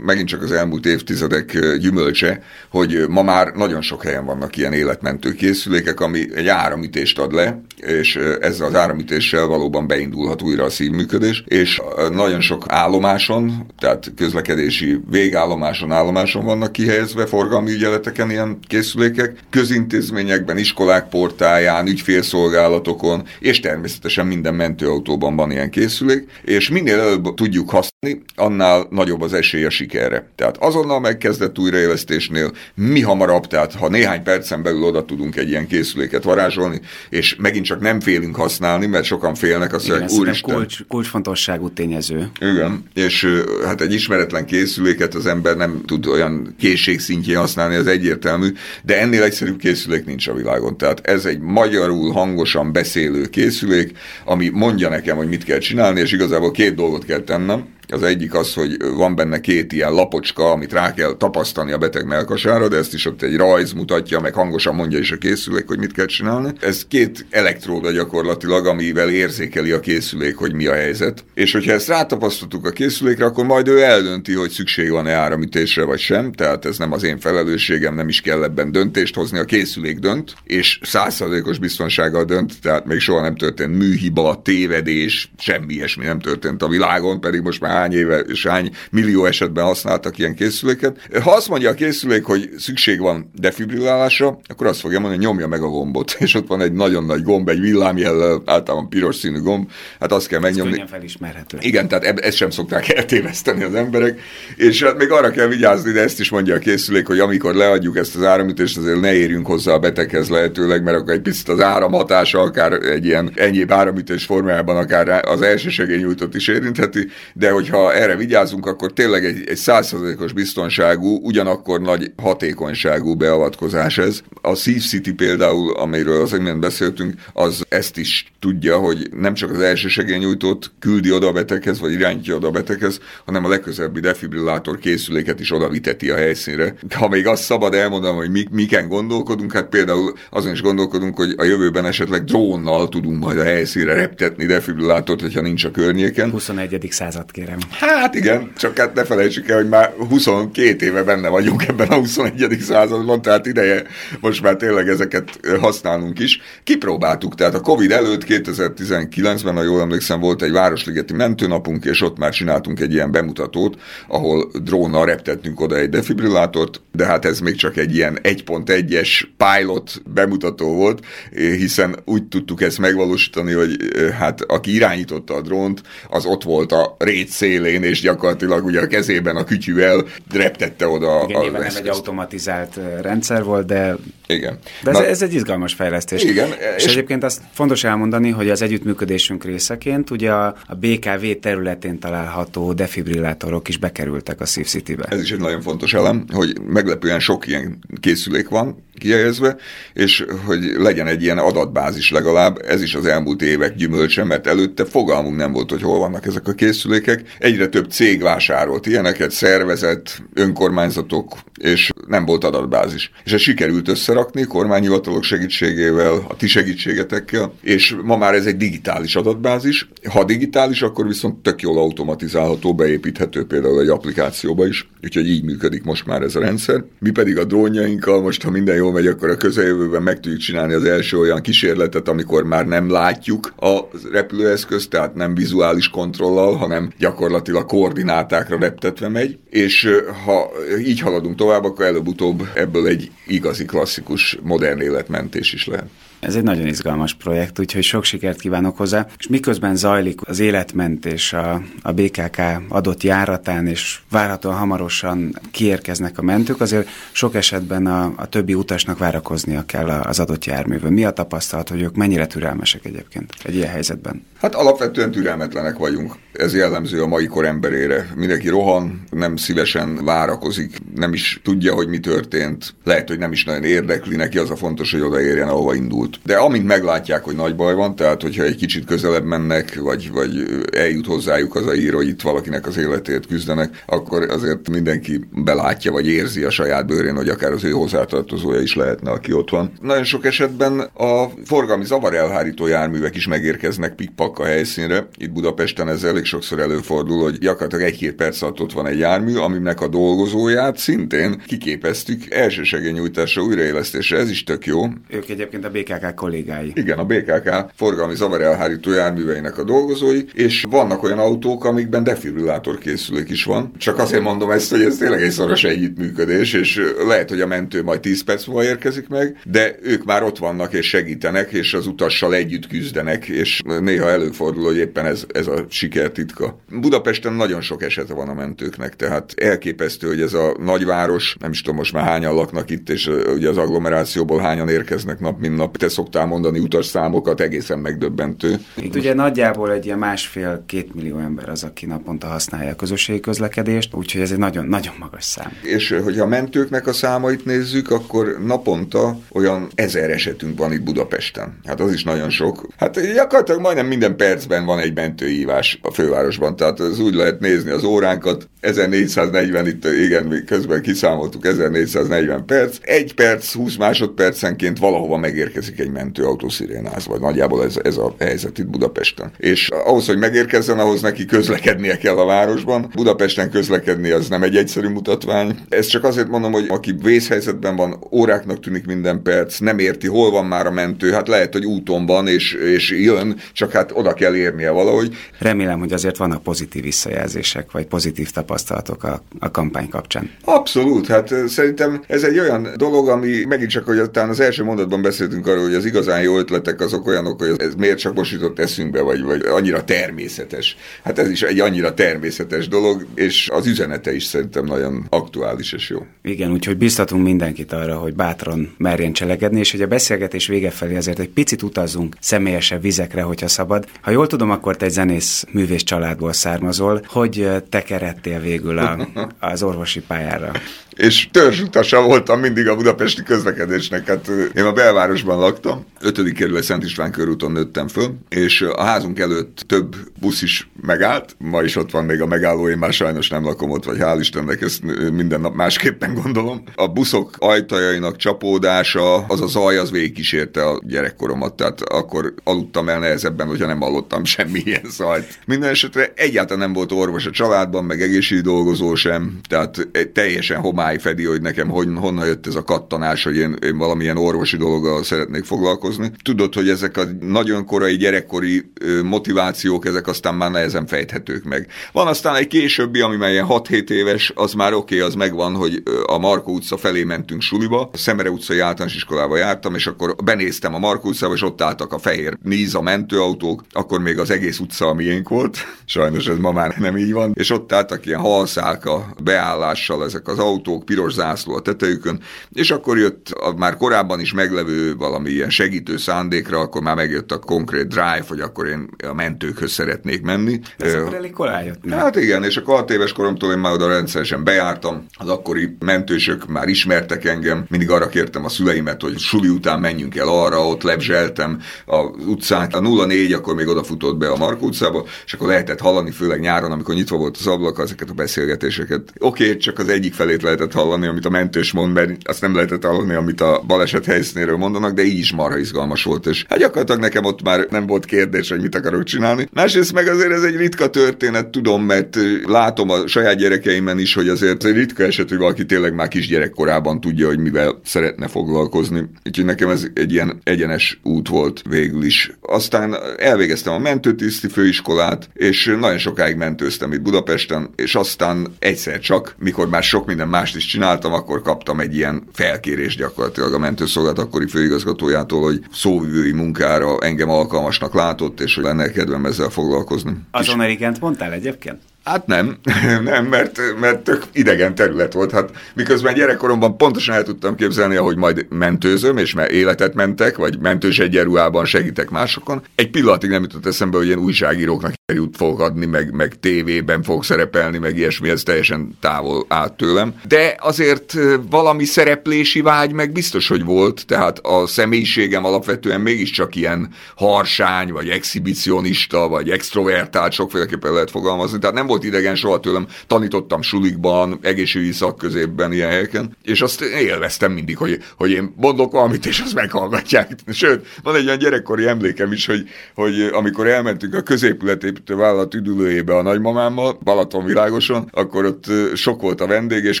megint csak az elmúlt évtizedek gyümölcse, hogy ma már nagyon sok helyen vannak ilyen életmentő készülékek, ami egy áramütést ad le, és ezzel az áramütéssel valóban beindulhat újra a szívműködés, és nagyon sok állomáson, tehát közlekedési végállomáson, állomáson vannak kihelyezve forgalmi ügyeleteken ilyen készülékek, közintézményekben, iskolák portáján, ügyfélszolgálatokon, és természetesen minden mentőautóban van ilyen készülék, és minél előbb tudjuk használni, annál nagyobb az esély a sikerre. Tehát azonnal megkezdett újraélesztésnél mi hamarabb, tehát ha néhány percen belül oda tudunk egy ilyen készüléket varázsolni, és megint csak nem félünk használni, mert sokan félnek, azt mondják, úristen. Kulcs, kulcsfontosságú tényező. Igen, és hát egy ismeretlen készüléket az ember nem tud olyan készségszintjén használni, az egyértelmű, de ennél egyszerűbb készülék nincs a világon. Tehát ez egy magyarul hangosan beszélő készülék, ami mondja nekem, hogy mit kell csinálni, és igazából két dolgot kell tennem. Az egyik az, hogy van benne két ilyen lapocska, amit rá kell tapasztani a beteg melkasára, de ezt is ott egy rajz mutatja, meg hangosan mondja is a készülék, hogy mit kell csinálni. Ez két elektróda gyakorlatilag, amivel érzékeli a készülék, hogy mi a helyzet. És hogyha ezt rátapasztottuk a készülékre, akkor majd ő eldönti, hogy szükség van-e áramítésre vagy sem. Tehát ez nem az én felelősségem, nem is kell ebben döntést hozni. A készülék dönt, és százszerzékos biztonsággal dönt, tehát még soha nem történt műhiba, tévedés, semmi ilyesmi nem történt a világon, pedig most már hány éve és hány millió esetben használtak ilyen készüléket. Ha azt mondja a készülék, hogy szükség van defibrillálásra, akkor azt fogja mondani, hogy nyomja meg a gombot. És ott van egy nagyon nagy gomb, egy villámjellel, általában piros színű gomb, hát azt kell megnyomni. Ez felismerhető. Igen, tehát ezt sem szokták eltéveszteni az emberek, és hát még arra kell vigyázni, de ezt is mondja a készülék, hogy amikor leadjuk ezt az áramütést, azért ne érjünk hozzá a beteghez lehetőleg, mert akkor egy picit az áramhatása, akár egy ilyen enyhébb áramütés formájában, akár az elsősegélynyújtót is érintheti, de hogy hogyha erre vigyázunk, akkor tényleg egy, egy százszerzalékos biztonságú, ugyanakkor nagy hatékonyságú beavatkozás ez. A Steve City például, amiről az imént beszéltünk, az ezt is tudja, hogy nem csak az első segélynyújtót küldi oda a beteghez, vagy irányítja oda a beteghez, hanem a legközelebbi defibrillátor készüléket is oda viteti a helyszínre. Ha még azt szabad elmondanom, hogy mi, miken gondolkodunk, hát például azon is gondolkodunk, hogy a jövőben esetleg drónnal tudunk majd a helyszínre reptetni defibrillátort, hogyha nincs a környéken. 21. század kérem. Hát igen, csak hát ne felejtsük el, hogy már 22 éve benne vagyunk ebben a 21. században, tehát ideje most már tényleg ezeket használnunk is. Kipróbáltuk, tehát a Covid előtt 2019-ben, ha jól emlékszem, volt egy Városligeti mentőnapunk, és ott már csináltunk egy ilyen bemutatót, ahol drónnal reptettünk oda egy defibrillátort, de hát ez még csak egy ilyen 1.1-es pilot bemutató volt, hiszen úgy tudtuk ezt megvalósítani, hogy hát aki irányította a drónt, az ott volt a réc szélén, és gyakorlatilag ugye a kezében a kütyűvel reptette oda Igen, a nem egy automatizált rendszer volt, de, Igen. de ez, Na, ez egy izgalmas fejlesztés. Igen. És, és egyébként azt fontos elmondani, hogy az együttműködésünk részeként ugye a, a BKV területén található defibrillátorok is bekerültek a SafeCity-be. Ez is egy nagyon fontos elem, hogy meglepően sok ilyen készülék van kihelyezve, és hogy legyen egy ilyen adatbázis legalább, ez is az elmúlt évek gyümölcse, mert előtte fogalmunk nem volt, hogy hol vannak ezek a készülékek, egyre több cég vásárolt ilyeneket, szervezet, önkormányzatok, és nem volt adatbázis. És ez sikerült összerakni kormányhivatalok segítségével, a ti segítségetekkel, és ma már ez egy digitális adatbázis. Ha digitális, akkor viszont tök jól automatizálható, beépíthető például egy applikációba is, úgyhogy így működik most már ez a rendszer. Mi pedig a drónjainkkal, most ha minden jól megy, akkor a közeljövőben meg tudjuk csinálni az első olyan kísérletet, amikor már nem látjuk a repülőeszközt, tehát nem vizuális kontrollal, hanem gyakorlatilag gyakorlatilag koordinátákra reptetve megy, és ha így haladunk tovább, akkor előbb-utóbb ebből egy igazi klasszikus modern életmentés is lehet. Ez egy nagyon izgalmas projekt, úgyhogy sok sikert kívánok hozzá. És miközben zajlik az életmentés a, a BKK adott járatán, és várhatóan hamarosan kiérkeznek a mentők, azért sok esetben a, a többi utasnak várakoznia kell az adott járművön. Mi a tapasztalat, hogy ők mennyire türelmesek egyébként egy ilyen helyzetben? Hát alapvetően türelmetlenek vagyunk. Ez jellemző a mai kor emberére. Mindenki rohan, nem szívesen várakozik, nem is tudja, hogy mi történt. Lehet, hogy nem is nagyon érdekli neki, az a fontos, hogy odaérjen, ahova indult. De amint meglátják, hogy nagy baj van, tehát hogyha egy kicsit közelebb mennek, vagy, vagy eljut hozzájuk az a ír, hogy itt valakinek az életét küzdenek, akkor azért mindenki belátja, vagy érzi a saját bőrén, hogy akár az ő hozzátartozója is lehetne, aki ott van. Nagyon sok esetben a forgalmi zavar elhárító járművek is megérkeznek pikpak a helyszínre. Itt Budapesten ez elég sokszor előfordul, hogy gyakorlatilag egy-két perc alatt ott van egy jármű, aminek a dolgozóját szintén kiképeztük elsősegélynyújtásra, újraélesztésre. Ez is tök jó. Ők egyébként a BKK kollégái. Igen, a BKK forgalmi zavarelhárító járműveinek a dolgozói, és vannak olyan autók, amikben defibrillátor készülék is van. Csak azért mondom ezt, hogy ez tényleg egy szoros együttműködés, és lehet, hogy a mentő majd 10 perc múlva érkezik meg, de ők már ott vannak és segítenek, és az utassal együtt küzdenek, és néha előfordul, hogy éppen ez, ez a siker titka. Budapesten nagyon sok esete van a mentőknek, tehát elképesztő, hogy ez a nagyváros, nem is tudom most már hányan laknak itt, és ugye az agglomerációból hányan érkeznek nap, mint nap. Te szoktál mondani utasszámokat, egészen megdöbbentő. Itt ugye nagyjából egy ilyen másfél-két millió ember az, aki naponta használja a közösségi közlekedést, úgyhogy ez egy nagyon, nagyon magas szám. És hogyha a mentőknek a számait nézzük, akkor naponta olyan ezer esetünk van itt Budapesten. Hát az is nagyon sok. Hát gyakorlatilag majdnem minden percben van egy mentőhívás a fővárosban, tehát ez úgy lehet nézni az óránkat. 1440 itt, igen, mi közben kiszámoltuk, 1440 perc. Egy perc, 20 másodpercenként valahova megérkezik egy mentőautó szirénázva. Nagyjából ez, ez a helyzet itt Budapesten. És ahhoz, hogy megérkezzen, ahhoz neki közlekednie kell a városban. Budapesten közlekedni az nem egy egyszerű mutatvány. Ez csak azért mondom, hogy aki vészhelyzetben van, óráknak tűnik minden perc, nem érti, hol van már a mentő, hát lehet, hogy úton van, és, és jön, csak hát oda kell érnie valahogy. Remélem, hogy azért vannak pozitív visszajelzések, vagy pozitív tapasztalatok a, a kampány kapcsán. Abszolút, hát szerintem ez egy olyan dolog, ami megint csak, hogy talán az első mondatban beszéltünk arról, hogy az igazán jó ötletek azok olyanok, hogy ez miért csak most jutott eszünkbe, vagy, vagy annyira természetes. Hát ez is egy annyira természetes dolog, és az üzenete is szerintem nagyon aktuális és jó. Igen, úgyhogy biztatunk mindenkit arra, hogy bátran merjen cselekedni, és hogy a beszélgetés vége felé azért egy picit utazzunk személyesebb vizekre, hogyha szabad. Ha jól tudom, akkor te egy zenész művész családból származol. Hogy tekeredtél végül a, az orvosi pályára? És törzsutasa voltam mindig a budapesti közlekedésnek. Hát én a belvárosban laktam, 5. kerület Szent István körúton nőttem föl, és a házunk előtt több busz is megállt. Ma is ott van még a megálló, én már sajnos nem lakom ott, vagy hál' Istennek, ezt minden nap másképpen gondolom. A buszok ajtajainak csapódása, az a zaj, az végigkísérte a gyerekkoromat, tehát akkor aludtam el nehezebben, hogyha nem hallottam semmilyen zajt. Minden esetre egyáltalán nem volt orvos a családban, meg egészségügyi dolgozó sem, tehát teljesen homály máj fedi, hogy nekem hogy, honnan jött ez a kattanás, hogy én, én valamilyen orvosi dologgal szeretnék foglalkozni. Tudod, hogy ezek a nagyon korai, gyerekkori motivációk, ezek aztán már nehezen fejthetők meg. Van aztán egy későbbi, ami már ilyen 6-7 éves, az már oké, okay, az megvan, hogy a Markó utca felé mentünk suliba, a Szemere utcai általános iskolába jártam, és akkor benéztem a Markó utcába, és ott álltak a fehér níz a mentőautók, akkor még az egész utca a miénk volt, sajnos ez ma már nem így van, és ott álltak ilyen halszálka beállással ezek az autók, csomók, piros zászló a tetejükön, és akkor jött a már korábban is meglevő valami ilyen segítő szándékra, akkor már megjött a konkrét drive, hogy akkor én a mentőkhöz szeretnék menni. Ez akkor elég korán jött. Hát igen, és akkor 6 éves koromtól én már oda rendszeresen bejártam, az akkori mentősök már ismertek engem, mindig arra kértem a szüleimet, hogy suli után menjünk el arra, ott lebzseltem az utcán. A 04 akkor még odafutott be a Markó utcába, és akkor lehetett hallani, főleg nyáron, amikor nyitva volt az ablak, ezeket a beszélgetéseket. Oké, okay, csak az egyik felét lehet lehetett hallani, amit a mentős mond, mert azt nem lehetett hallani, amit a baleset helyszínéről mondanak, de így is marha izgalmas volt, és hát gyakorlatilag nekem ott már nem volt kérdés, hogy mit akarok csinálni. Másrészt meg azért ez egy ritka történet, tudom, mert látom a saját gyerekeimen is, hogy azért egy ritka eset, hogy valaki tényleg már kisgyerekkorában tudja, hogy mivel szeretne foglalkozni. Úgyhogy nekem ez egy ilyen egyenes út volt végül is. Aztán elvégeztem a mentőtiszti főiskolát, és nagyon sokáig mentőztem itt Budapesten, és aztán egyszer csak, mikor már sok minden mást is csináltam, akkor kaptam egy ilyen felkérést gyakorlatilag a mentőszolgálat akkori főigazgatójától, hogy szóvivői munkára engem alkalmasnak látott, és hogy lenne kedvem ezzel foglalkozni. Azon igent mondtál egyébként? Hát nem, nem, mert, mert tök idegen terület volt. Hát miközben gyerekkoromban pontosan el tudtam képzelni, hogy majd mentőzöm, és mert életet mentek, vagy mentős egyenruhában segítek másokon. Egy pillanatig nem jutott eszembe, hogy ilyen újságíróknak interjút fogok adni, meg, meg tévében fogok szerepelni, meg ilyesmi, ez teljesen távol állt tőlem. De azért valami szereplési vágy meg biztos, hogy volt, tehát a személyiségem alapvetően mégiscsak ilyen harsány, vagy exhibicionista, vagy extrovertált, sokféleképpen lehet fogalmazni, tehát nem volt idegen soha tőlem, tanítottam sulikban, egészségügyi szakközépben, ilyen helyeken, és azt élveztem mindig, hogy, hogy én mondok valamit, és azt meghallgatják. Sőt, van egy olyan gyerekkori emlékem is, hogy, hogy amikor elmentünk a középületépítő vállalat üdülőjébe a nagymamámmal, Balaton világoson, akkor ott sok volt a vendég, és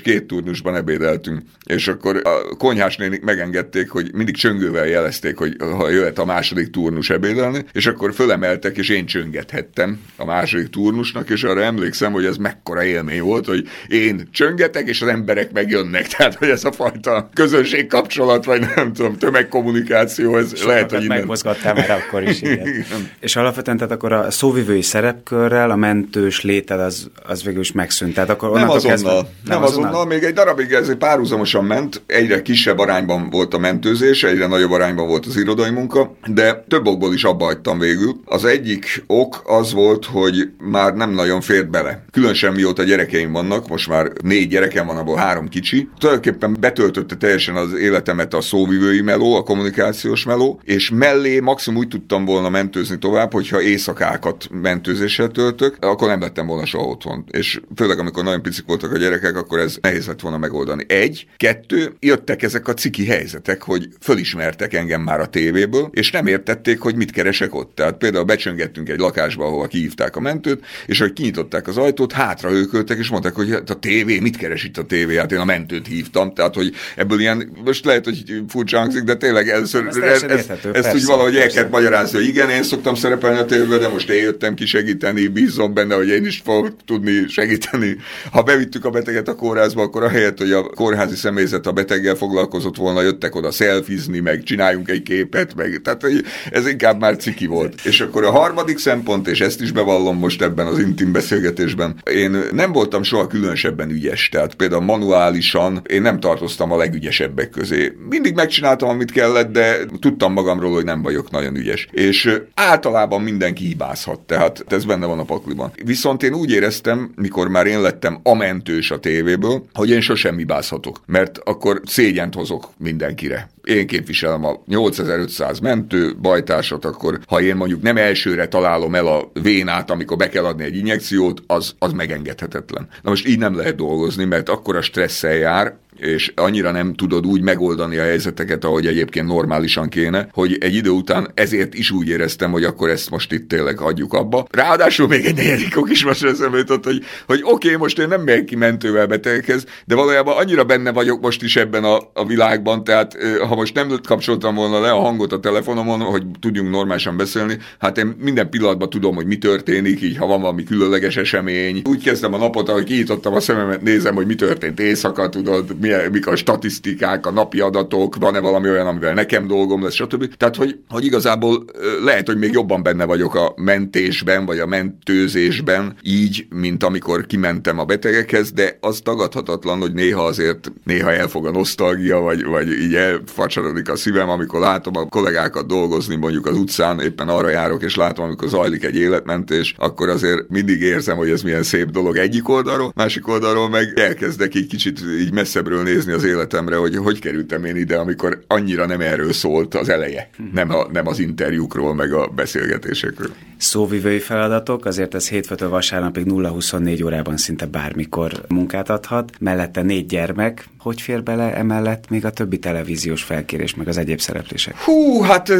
két turnusban ebédeltünk. És akkor a konyhás nénik megengedték, hogy mindig csöngővel jelezték, hogy ha jöhet a második turnus ebédelni, és akkor fölemeltek, és én csöngethettem a második turnusnak, és arra emlékszem, hogy ez mekkora élmény volt, hogy én csöngetek, és az emberek megjönnek. Tehát, hogy ez a fajta közönség kapcsolat, vagy nem tudom, tömegkommunikáció, ez Sokat lehet, hogy innen... megmozgattál már akkor is, igen. és alapvetően tehát akkor a szóvivői szerepkörrel a mentős léted az, az végül is megszűnt. Tehát akkor nem azonnal, kezdve, nem, nem azonnal. azonnal, még egy darabig ez párhuzamosan ment, egyre kisebb arányban volt a mentőzés, egyre nagyobb arányban volt az irodai munka, de több okból is abba hagytam végül. Az egyik ok az volt, hogy már nem nagyon fér bele. Különösen mióta gyerekeim vannak, most már négy gyerekem van, abból három kicsi. Tulajdonképpen betöltötte teljesen az életemet a szóvivői meló, a kommunikációs meló, és mellé maximum úgy tudtam volna mentőzni tovább, hogyha éjszakákat mentőzéssel töltök, akkor nem lettem volna soha otthon. És főleg amikor nagyon picik voltak a gyerekek, akkor ez nehéz lett volna megoldani. Egy, kettő, jöttek ezek a ciki helyzetek, hogy fölismertek engem már a tévéből, és nem értették, hogy mit keresek ott. Tehát például becsöngettünk egy lakásba, ahova kihívták a mentőt, és hogy kinyitották benyitották az ajtót, hátra őköltek, és mondták, hogy hát a tévé, mit keres itt a tévé? Hát én a mentőt hívtam, tehát hogy ebből ilyen, most lehet, hogy furcsa hangzik, de tényleg először ez, ez, ez, ezt úgy valahogy el kellett magyarázni, hogy igen, én szoktam szerepelni a tévében, de most én jöttem ki segíteni, bízom benne, hogy én is fogok tudni segíteni. Ha bevittük a beteget a kórházba, akkor ahelyett, hogy a kórházi személyzet a beteggel foglalkozott volna, jöttek oda szelfizni, meg csináljunk egy képet, meg tehát hogy ez inkább már ciki volt. És akkor a harmadik szempont, és ezt is bevallom most ebben az intim beszélgetésben, beszélgetésben. Én nem voltam soha különösebben ügyes, tehát például manuálisan én nem tartoztam a legügyesebbek közé. Mindig megcsináltam, amit kellett, de tudtam magamról, hogy nem vagyok nagyon ügyes. És általában mindenki hibázhat, tehát ez benne van a pakliban. Viszont én úgy éreztem, mikor már én lettem a mentős a tévéből, hogy én sosem hibázhatok, mert akkor szégyent hozok mindenkire én képviselem a 8500 mentő bajtársat, akkor ha én mondjuk nem elsőre találom el a vénát, amikor be kell adni egy injekciót, az, az megengedhetetlen. Na most így nem lehet dolgozni, mert akkor a stresszel jár, és annyira nem tudod úgy megoldani a helyzeteket, ahogy egyébként normálisan kéne, hogy egy idő után ezért is úgy éreztem, hogy akkor ezt most itt tényleg hagyjuk abba. Ráadásul még egy negyedik ok is most eszembe jutott, hogy, hogy oké, okay, most én nem megyek ki mentővel betegekhez, de valójában annyira benne vagyok most is ebben a, a világban, tehát ha most nem kapcsoltam volna le a hangot a telefonomon, hogy tudjunk normálisan beszélni, hát én minden pillanatban tudom, hogy mi történik, így ha van valami különleges esemény. Úgy kezdem a napot, ahogy kinyitottam a szememet, nézem, hogy mi történt éjszaka, tudod, milyen, mik a statisztikák, a napi adatok, van-e valami olyan, amivel nekem dolgom lesz, stb. Tehát, hogy, hogy igazából lehet, hogy még jobban benne vagyok a mentésben, vagy a mentőzésben, így, mint amikor kimentem a betegekhez, de az tagadhatatlan, hogy néha azért, néha elfog a nosztalgia, vagy, vagy így elfacsarodik a szívem, amikor látom a kollégákat dolgozni mondjuk az utcán, éppen arra járok, és látom, amikor zajlik egy életmentés, akkor azért mindig érzem, hogy ez milyen szép dolog egyik oldalról, másik oldalról meg elkezdek egy kicsit így messzebbről messzebbről nézni az életemre, hogy hogy kerültem én ide, amikor annyira nem erről szólt az eleje, nem, a, nem az interjúkról, meg a beszélgetésekről. szóvivői feladatok, azért ez hétfőtől vasárnapig 0-24 órában szinte bármikor munkát adhat. Mellette négy gyermek, hogy fér bele emellett még a többi televíziós felkérés, meg az egyéb szereplések? Hú, hát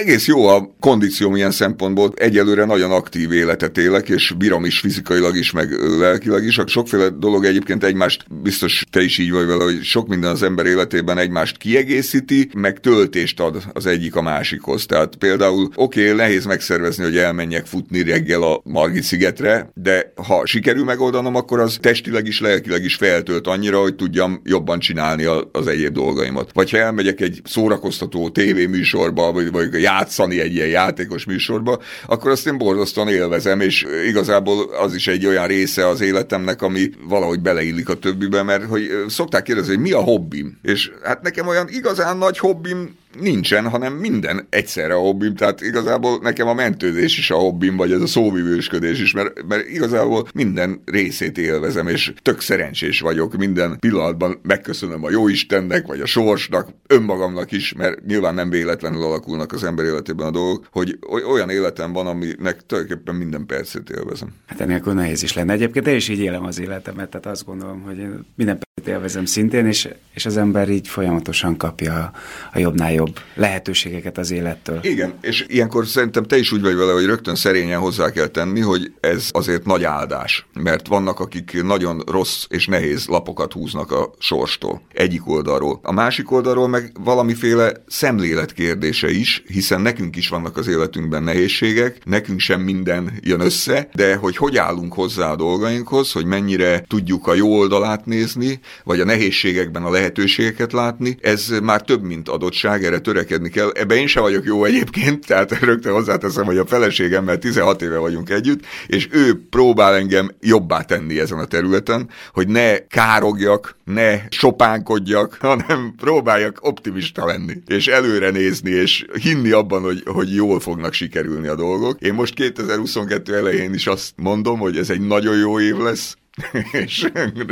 egész jó a kondícióm ilyen szempontból. Egyelőre nagyon aktív életet élek, és bírom is fizikailag is, meg lelkileg is. Sokféle dolog egyébként egymást, biztos te is így vagy vele, hogy sok minden az ember életében egymást kiegészíti, meg töltést ad az egyik a másikhoz. Tehát például oké, okay, nehéz megszervezni, hogy elmenjek futni reggel a Margit szigetre, de ha sikerül megoldanom, akkor az testileg is, lelkileg is feltölt annyira, hogy tudjam jobban csinálni az egyéb dolgaimat. Vagy ha elmegyek egy szórakoztató tévéműsorba, vagy, vagy játszani egy ilyen játékos műsorba, akkor azt én borzasztóan élvezem, és igazából az is egy olyan része az életemnek, ami valahogy beleillik a többibe, mert hogy szokták kérdezni, hogy mi a hobbim. És hát nekem olyan igazán nagy hobbim nincsen, hanem minden egyszerre a hobbim, tehát igazából nekem a mentőzés is a hobbim, vagy ez a szóvivősködés is, mert, mert igazából minden részét élvezem, és tök szerencsés vagyok, minden pillanatban megköszönöm a jóistennek, vagy a sorsnak, önmagamnak is, mert nyilván nem véletlenül alakulnak az ember életében a dolgok, hogy olyan életem van, aminek tulajdonképpen minden percét élvezem. Hát enélkül nehéz is lenne. Egyébként én is így élem az életemet, tehát azt gondolom, hogy minden percet élvezem szintén, és, és az ember így folyamatosan kapja a jobbnál jobb jobb lehetőségeket az élettől. Igen, és ilyenkor szerintem te is úgy vagy vele, hogy rögtön szerényen hozzá kell tenni, hogy ez azért nagy áldás, mert vannak, akik nagyon rossz és nehéz lapokat húznak a sorstól, egyik oldalról. A másik oldalról meg valamiféle szemlélet kérdése is, hiszen nekünk is vannak az életünkben nehézségek, nekünk sem minden jön össze, de hogy hogy állunk hozzá a dolgainkhoz, hogy mennyire tudjuk a jó oldalát nézni, vagy a nehézségekben a lehetőségeket látni, ez már több, mint adottság, erre törekedni kell. Ebben én sem vagyok jó egyébként, tehát rögtön hozzáteszem, hogy a feleségemmel 16 éve vagyunk együtt, és ő próbál engem jobbá tenni ezen a területen, hogy ne károgjak, ne sopánkodjak, hanem próbáljak optimista lenni, és előre nézni, és hinni abban, hogy, hogy jól fognak sikerülni a dolgok. Én most 2022 elején is azt mondom, hogy ez egy nagyon jó év lesz, és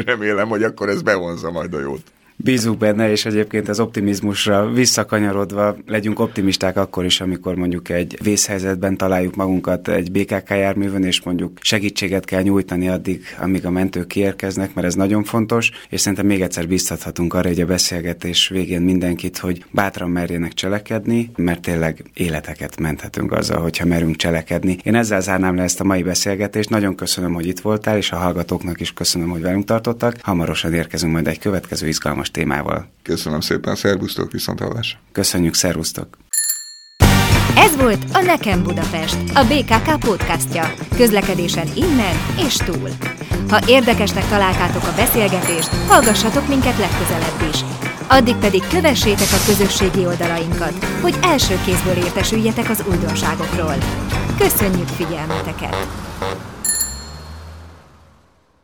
remélem, hogy akkor ez bevonza majd a jót. Bízunk benne, és egyébként az optimizmusra visszakanyarodva legyünk optimisták akkor is, amikor mondjuk egy vészhelyzetben találjuk magunkat egy BKK járművön, és mondjuk segítséget kell nyújtani addig, amíg a mentők kiérkeznek, mert ez nagyon fontos, és szerintem még egyszer biztathatunk arra, hogy a beszélgetés végén mindenkit, hogy bátran merjenek cselekedni, mert tényleg életeket menthetünk azzal, hogyha merünk cselekedni. Én ezzel zárnám le ezt a mai beszélgetést. Nagyon köszönöm, hogy itt voltál, és a hallgatóknak is köszönöm, hogy velünk tartottak. Hamarosan érkezünk majd egy következő izgalmas izgalmas témával. Köszönöm szépen, szervusztok, viszont hallás. Köszönjük, szervusztok. Ez volt a Nekem Budapest, a BKK podcastja. Közlekedésen innen és túl. Ha érdekesnek találtátok a beszélgetést, hallgassatok minket legközelebb is. Addig pedig kövessétek a közösségi oldalainkat, hogy első kézből értesüljetek az újdonságokról. Köszönjük figyelmeteket!